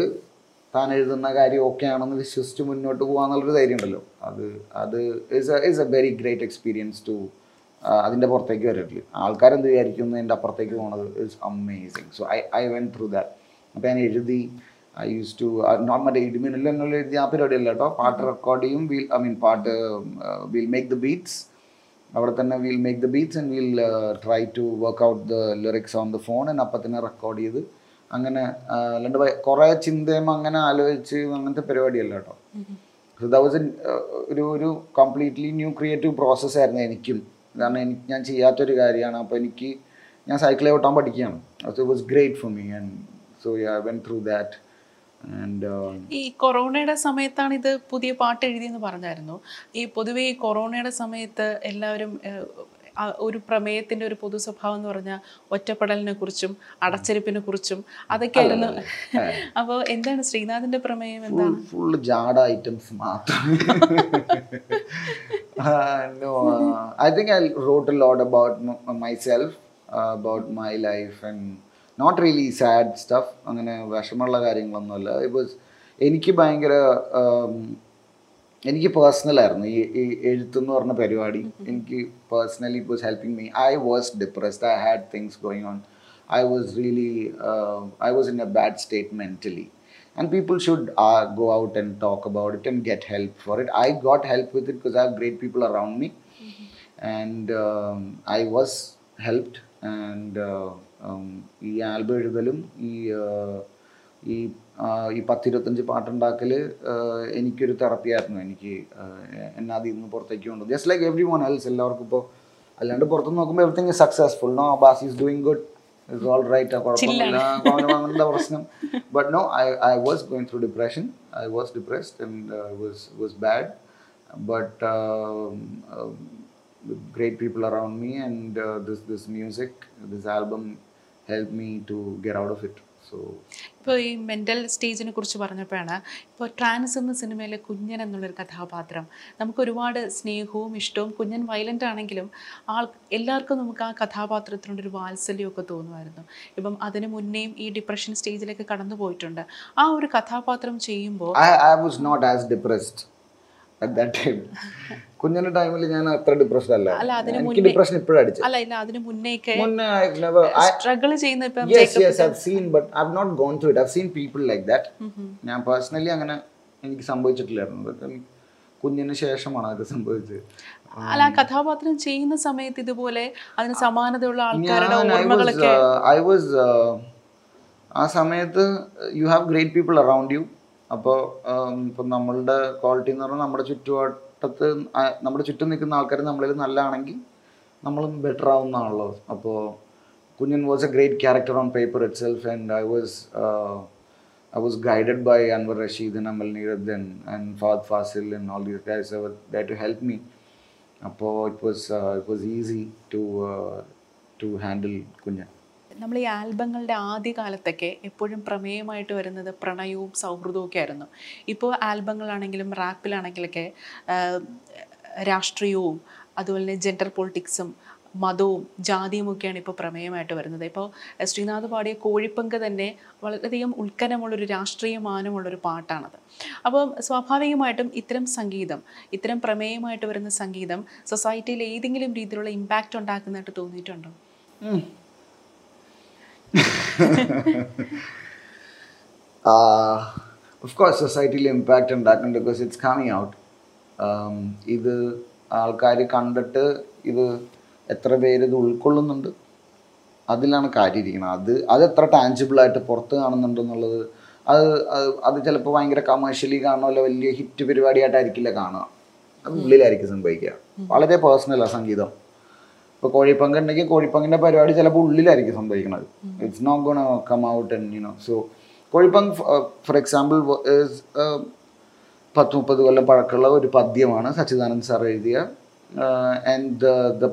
താൻ എഴുതുന്ന കാര്യം ഓക്കെ ആണെന്ന് വിശ്വസിച്ച് മുന്നോട്ട് പോകാന്നുള്ളൊരു ധൈര്യം ഉണ്ടല്ലോ അത് അത് is a very great experience to അതിന്റെ പുറത്തേക്ക് വരട്ടില്ല ആൾക്കാരെന്ത് വിചാരിക്കുന്നു? എന്റെ അപ്പുറത്തേക്ക് പോണത് it's amazing so I I went through that അപ്പോൾ ഞാൻ എഴുതി ഐ യൂസ് ടു നോട്ട് മറ്റേ ഇടിമിന്നൽ എന്നുള്ള എഴുതി ആ പരിപാടിയല്ല കേട്ടോ. പാട്ട് റെക്കോർഡ് ചെയ്യും. വിൽ ഐ മീൻ പാട്ട് വിൽ മേക്ക് ദ ബീറ്റ്സ് അവിടെ തന്നെ will make the beats and will try to work out the lyrics on the phone and അപ്പം തന്നെ റെക്കോർഡ് ചെയ്ത് അങ്ങനെ അല്ലാണ്ട് കുറേ ചിന്തയും അങ്ങനെ ആലോചിച്ച് അങ്ങനത്തെ പരിപാടിയല്ല കേട്ടോ. സോ ദ വാസ് ഒരു ഒരു കംപ്ലീറ്റ്ലി ന്യൂ ക്രിയേറ്റീവ് പ്രോസസ്സായിരുന്നു എനിക്കും. കാരണം എനിക്ക് ഞാൻ ചെയ്യാത്തൊരു കാര്യമാണ്. അപ്പോൾ എനിക്ക് ഞാൻ സൈക്കിളെ ഓട്ടാൻ പഠിക്കുകയാണ്. അത് was great for me and so I went through that and ഈ കൊറോണയുടെ സമയത്താണ് ഇത് പുതിയ പാട്ട് എഴുതിയെന്ന് പറഞ്ഞായിരുന്നു. ഈ പൊതുവെ ഈ കൊറോണയുടെ സമയത്ത് എല്ലാവരും ഒരു പ്രമേയത്തിന്റെ ഒരു പൊതു സ്വഭാവം എന്ന് പറഞ്ഞാൽ ഒറ്റപ്പെടലിനെ കുറിച്ചും അടച്ചിരിപ്പിനെ കുറിച്ചും അതൊക്കെ ആയിരുന്നു അപ്പോൾ എന്താണ് ശ്രീനാഥിന്റെ പ്രമേയം എന്താണ്? ഫുൾ ജാഡ ഐറ്റംസ് മാത്രം. No I think I wrote a lot about myself about my life and not really sad stuff അങ്ങനെ വിഷമമുള്ള കാര്യങ്ങളൊന്നുമല്ല. ഇറ്റ് വാസ് എനിക്ക് ഭയങ്കര um, എനിക്ക് പേഴ്സണൽ ആയിരുന്നു. ഈ ഈ എഴുത്തെന്ന് പറഞ്ഞ പരിപാടി. എനിക്ക് personally it was helping me I was depressed I had things going on I was really I was in a bad state mentally and people should uh, go out and talk about it and get help for it. I got help with it because i have great people around me. Mm-hmm. and um, i was helped and uh, um, ഈ ആൽബം എഴുതലും ഈ uh, ഈ ഈ പത്തിരുപത്തഞ്ച് പാട്ടുണ്ടാക്കൽ എനിക്കൊരു തെറപ്പിയായിരുന്നു എനിക്ക് എന്നെ അതിൽ നിന്ന് പുറത്തേക്ക് കൊണ്ടു just like everyone else എല്ലാവർക്കും ഇപ്പോൾ അല്ലാണ്ട് പുറത്ത് നോക്കുമ്പോൾ everything is successful no boss is doing good it's all right. Uh, but no, I, I was going through depression. I was depressed and uh, was was bad. But uh, um, uh, great people around me and uh, this this music, this album helped me to get out of it. So ഇപ്പോൾ ഈ മെന്റൽ സ്റ്റേജിനെ കുറിച്ച് പറഞ്ഞപ്പോഴാണ് ഇപ്പോൾ ട്രാൻസ് എന്ന സിനിമയിലെ കുഞ്ഞൻ എന്നുള്ളൊരു കഥാപാത്രം. നമുക്ക് ഒരുപാട് സ്നേഹവും ഇഷ്ടവും കുഞ്ഞൻ വയലന്റ് ആണെങ്കിലും ആൾ എല്ലാവർക്കും നമുക്ക് ആ കഥാപാത്രത്തിനോടൊരു വാത്സല്യമൊക്കെ തോന്നുമായിരുന്നു. ഇപ്പം അതിന് മുന്നേയും ഈ ഡിപ്രഷൻ സ്റ്റേജിലേക്ക് കടന്നു പോയിട്ടുണ്ട് ആ ഒരു കഥാപാത്രം ചെയ്യുമ്പോൾ I was not as as at time time. കുഞ്ഞിന്റെ ടൈമിൽ ഞാൻ അത്ര ഡിപ്രഷൻ അല്ല. എനിക്ക് ഡിപ്രഷൻ ഇപ്പോഴും അടിച്ചു അല്ല ഇല്ല അതിന് മുന്നേ I, സ്ട്രഗിൾ ചെയ്യുന്ന ഇപ്പം yes yes I seen but I've not gone through it. I've seen people like that. ഞാൻ പേഴ്സണലി അങ്ങനെ എനിക്ക് സംഭവിച്ചിട്ടില്ലായിരുന്നു. കുഞ്ഞിന് ശേഷമാണ് അതൊക്കെ സംഭവിച്ചത്. അല്ല കഥാപാത്രം ചെയ്യുന്ന സമയത്ത് ഇതുപോലെ അതിന് സമാനതയുള്ള ആൾക്കാരുടെ ഓർമ്മകളൊക്കെ ഐ വാസ് uh, ആ സമയത്ത് you have great people around you അപ്പോൾ ഇപ്പം നമ്മളുടെ ക്വാളിറ്റി എന്ന് പറഞ്ഞാൽ നമ്മുടെ ചുറ്റുവട്ടത്ത് നമ്മുടെ ചുറ്റും നിൽക്കുന്ന ആൾക്കാർ നമ്മളിൽ നല്ലതാണെങ്കിൽ നമ്മൾ ബെറ്റർ ആവുന്നതാണല്ലോ അപ്പോൾ Kunjan was a great character on paper itself and I was I was guided by Anwar Rashid and Amal Neerad and Fahad Fasil and all these guys too were there to help me. അപ്പോൾ it was uh, it was easy to uh, to handle Kunjan നമ്മൾ ഈ ആൽബങ്ങളുടെ ആദ്യ കാലത്തൊക്കെ എപ്പോഴും പ്രമേയമായിട്ട് വരുന്നത് പ്രണയവും സൗഹൃദവും ഒക്കെ ആയിരുന്നു. ഇപ്പോൾ ആൽബങ്ങളാണെങ്കിലും റാപ്പിലാണെങ്കിലൊക്കെ രാഷ്ട്രീയവും അതുപോലെ തന്നെ ജെൻഡർ പൊളിറ്റിക്സും മതവും ജാതിയും ഒക്കെയാണ് ഇപ്പോൾ പ്രമേയമായിട്ട് വരുന്നത്. ഇപ്പോൾ ശ്രീനാഥ് പാടിയ കോഴിപ്പങ്ക് തന്നെ വളരെയധികം ഉത്കനമുള്ളൊരു രാഷ്ട്രീയ മാനമുള്ളൊരു പാട്ടാണത്. അപ്പം സ്വാഭാവികമായിട്ടും ഇത്തരം സംഗീതം ഇത്തരം പ്രമേയമായിട്ട് വരുന്ന സംഗീതം സൊസൈറ്റിയിൽ ഏതെങ്കിലും രീതിയിലുള്ള ഇമ്പാക്റ്റ് ഉണ്ടാക്കുന്നതായിട്ട് തോന്നിയിട്ടുണ്ടോ? ഓഫ് കോഴ്സ് സൊസൈറ്റിയിൽ ഇമ്പാക്റ്റ് ഉണ്ടാക്കുന്നുണ്ട് ബിക്കോസ് ഇറ്റ്സ് കമ്മിങ് ഔട്ട് ഇത് ആൾക്കാർ കണ്ടിട്ട് ഇത് എത്ര പേര് ഇത് ഉൾക്കൊള്ളുന്നുണ്ട്? അതിലാണ് കാര്യം ഇരിക്കുന്നത്. അത് അത് എത്ര ടാഞ്ചിബിളായിട്ട് പുറത്ത് കാണുന്നുണ്ടെന്നുള്ളത് അത് അത് അത് ചിലപ്പോൾ ഭയങ്കര കമേഴ്ഷ്യലി കാണുമല്ലോ വലിയ ഹിറ്റ് പരിപാടിയായിട്ടായിരിക്കില്ല കാണുക. അത് ഉള്ളിലായിരിക്കും സംഭവിക്കുക. വളരെ പേഴ്സണലാണ് സംഗീതം. ഇപ്പോൾ കോഴിപ്പങ്ക് ഉണ്ടെങ്കിൽ കോഴിപ്പങ്കിന്റെ പരിപാടി ചിലപ്പോൾ ഉള്ളിലായിരിക്കും സംഭവിക്കുന്നത് it's not gonna come out and you know so Kozhippanku for example പത്ത് മുപ്പത് കൊല്ലം പഴക്കമുള്ള ഒരു പദ്യമാണ് സച്ചിദാനന്ദ് സാർ എഴുതിയ. ആൻഡ് ദ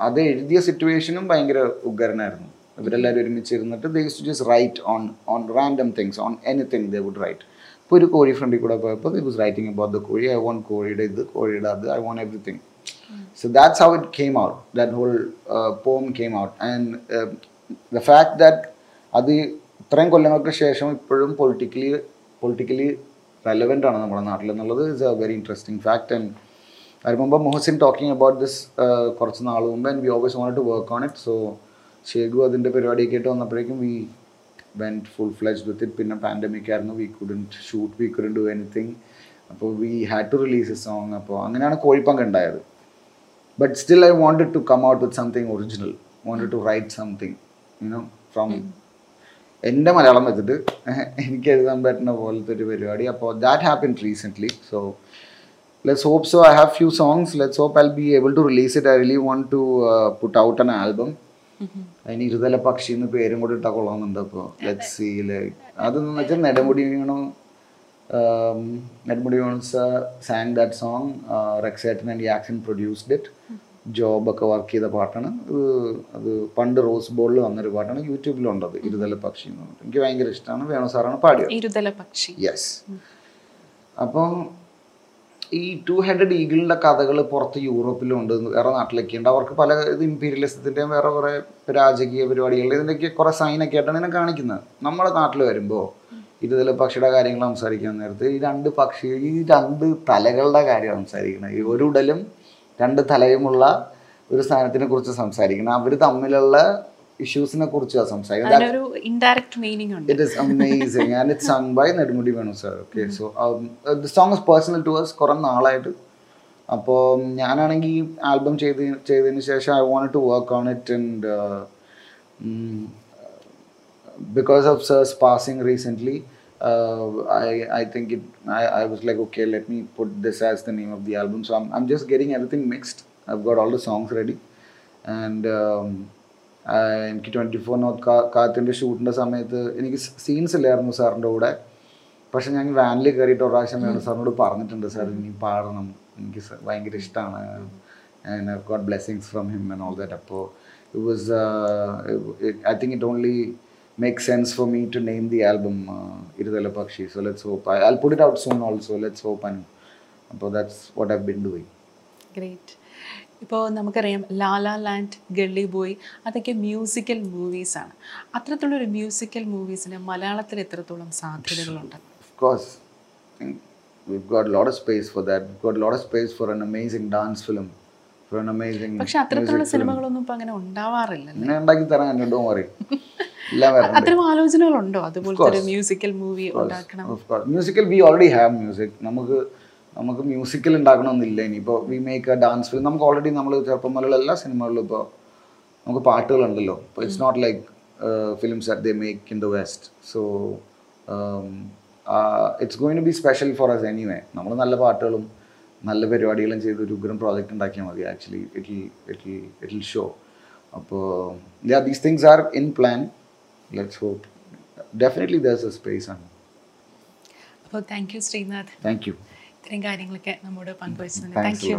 അത് എഴുതിയ സിറ്റുവേഷനും ഭയങ്കര ഉഗ്രനായിരുന്നു. ഇവരെല്ലാവരും ഒരുമിച്ച് ഇരുന്നിട്ട് they to just write on on random things on anything they would write ഇപ്പോൾ ഒരു കോഴി ഫ്രണ്ടിൽ കൂടെ പോയപ്പോൾ they was writing about the kozhi I want കോഴിയുടെ ഇത് കോഴിയുടെ അത് I want everything So that's how it came out. That whole uh, poem came out, and uh, the fact that അത് ഇത്രയും കൊല്ലങ്ങൾക്ക് ശേഷം ഇപ്പോഴും പൊളിറ്റിക്കലി പൊളിറ്റിക്കലി റെലവെന്റ് ആണ് നമ്മുടെ നാട്ടിൽ എന്നുള്ളത് is a very interesting fact and I remember Mohsin talking about this കുറച്ച് നാൾ മുമ്പ് and we always want to work on it so Shekhu അതിന്റെ പരിപാടിയൊക്കെ ആയിട്ട് വന്നപ്പോഴേക്കും we went full fledge with it പിന്നെ പാൻഡമിക് ആയിരുന്നു. We couldn't shoot we couldn't do anything അപ്പോൾ we had to release a song അപ്പോൾ അങ്ങനെയാണ് കോഴിപ്പങ്ക് ഉണ്ടായത്. But still i wanted to come out with something original. Wanted to write something you know from എന്റെ മലയാളം വെച്ചിട്ട് എനിക്ക് എഴുതാൻ പറ്റുന്ന പോലത്തെ ഒരു പരിപാടി. അപ്പോൾ that happen recently so let's hope so I have few songs let's hope I be able to release it I really want to put out an album അതിന് ഇരുതല പക്ഷി എന്ന് പേരും കൂടി ഇട്ടാൽ കൊള്ളാമെന്നുണ്ട് അപ്പോൾ ലെറ്റ്സ് സീ ലൈക്ക് അതെന്ന് വെച്ചാൽ നെടുമുടി വീണു. നെടുമുടി വീണുസ സാങ് ദാറ്റ് സോങ് റെക്സേറ്റൻ ആൻഡ് യാക്സൻ പ്രൊഡ്യൂസ്ഡ് ഇറ്റ് ജോബൊക്കെ വർക്ക് ചെയ്ത പാട്ടാണ്. അത് അത് പണ്ട് റോസ് ബോളിൽ വന്നൊരു പാട്ടാണ്. യൂട്യൂബിലുണ്ടത് അത് ഇരുതല പക്ഷി എന്ന് പറഞ്ഞിട്ട്. എനിക്ക് ഭയങ്കര ഇഷ്ടമാണ് വേണു സാറാണ് പാടിയത്. ഇരുതല പക്ഷി. യെസ് അപ്പം ഈ ടു ഹെഡഡ് ഈഗിളിന്റെ കഥകൾ പുറത്ത് യൂറോപ്പിലും ഉണ്ട് വേറെ നാട്ടിലൊക്കെ ഉണ്ട്. അവർക്ക് പല ഇത് ഇമ്പീരിയലിസത്തിന്റെയും വേറെ കുറേ രാജകീയ പരിപാടികളുടെ ഇതിന്റെയൊക്കെ കുറേ സൈനൊക്കെ ആയിട്ടാണ് ഇതിനെ കാണിക്കുന്നത്. നമ്മുടെ നാട്ടിൽ വരുമ്പോൾ ഇതിൽ പക്ഷിയുടെ കാര്യങ്ങൾ സംസാരിക്കാൻ നേരത്ത് ഈ രണ്ട് പക്ഷി ഈ രണ്ട് തലകളുടെ കാര്യം സംസാരിക്കുന്നത്. ഈ ഒരു ഉടലും രണ്ട് തലയുമുള്ള ഒരു സ്ഥാനത്തിനെ കുറിച്ച് സംസാരിക്കണം അവർ തമ്മിലുള്ള ഇഷ്യൂസിനെ കുറിച്ചാണ് സംസാരിക്കുന്നത്. Nedumudi Venu sir okay so the song to us. കുറേ നാളായിട്ട്. അപ്പോൾ ഞാനാണെങ്കിൽ ഈ ആൽബം ചെയ്ത് ചെയ്തതിന് ശേഷം I want to work on it and because of Sir's passing recently, uh, I I think it. I, I was like, okay, let me put this as the name of the album. So I'm I'm just getting everything mixed. I've got all the songs ready, and um, എനിക്ക് ട്വന്റി ഫോർ നോട്ട് കാ കാത്തിന്റെ ഷൂട്ടിന്റെ സമയത്ത് എനിക്ക് സീൻസ് ഇല്ലായിരുന്നു സാറിന്റെ കൂടെ പക്ഷെ ഞാൻ വാനിൽ കയറിയിട്ട് ഒരു പ്രാവശ്യം വേണം സാറിനോട് പറഞ്ഞിട്ടുണ്ട് സാർ ഇനി പാടണം എനിക്ക് ഭയങ്കര ഇഷ്ടമാണ് and I got blessings from him and all that അപ്പോൾ it was I think it only make sense for me to name the album Iruthala Pakshi so let's hope I I put it out soon also let's hope and അപ്പോൾ that's what I been doing great ഇപ്പോൾ നമുക്കറിയാം La La Land Gully Boy അതൊക്കെ മ്യൂസിക്കൽ മൂവീസാണ് അത്തരത്തിലുള്ളൊരു മ്യൂസിക്കൽ മൂവീസിന് മലയാളത്തിൽ എത്രത്തോളം സാധ്യതകളുണ്ട്? Of course, I think we've got a lot of space for that. We've got a lot of space for an amazing dance film, for an amazing പക്ഷെ അത്തരത്തിലുള്ള സിനിമകളൊന്നും ഇപ്പൊ അങ്ങനെ ഉണ്ടാവാറില്ല ഉണ്ടാക്കി തരാൻ എല്ലാം വരണ്ടേ അത്തരം ആലോചനകളുണ്ടോ? അതുപോലത്തെ ഒരു മ്യൂസിക്കൽ മൂവി ഉണ്ടാക്കണം. Musical we already have music നമുക്ക് നമുക്ക് മ്യൂസിക്കൽ ഉണ്ടാക്കണമെന്നില്ല ഇനിയിപ്പോൾ we make a dance film നമുക്ക് ഓൾറെഡി നമ്മൾ ചെറുപ്പം മുതലുള്ള എല്ലാ സിനിമകളിലും ഇപ്പോൾ നമുക്ക് പാട്ടുകളുണ്ടല്ലോ. ഇപ്പോൾ it's not like films that they make in the west so it's going to be special for us anyway നമ്മൾ നല്ല പാട്ടുകളും നല്ല പരിപാടികളും ചെയ്ത് ഒരു ഉഗ്രം പ്രോജക്റ്റ് ഉണ്ടാക്കിയാൽ മതി. Actually it it it show അപ്പോൾ these things are in plan let's hope definitely there's a space ആണ് അപ്പോൾ thank you Srinath thank you ഇത്രയും കാര്യങ്ങളൊക്കെ നമ്മോട് പങ്കുവച്ചതിന്. Thank you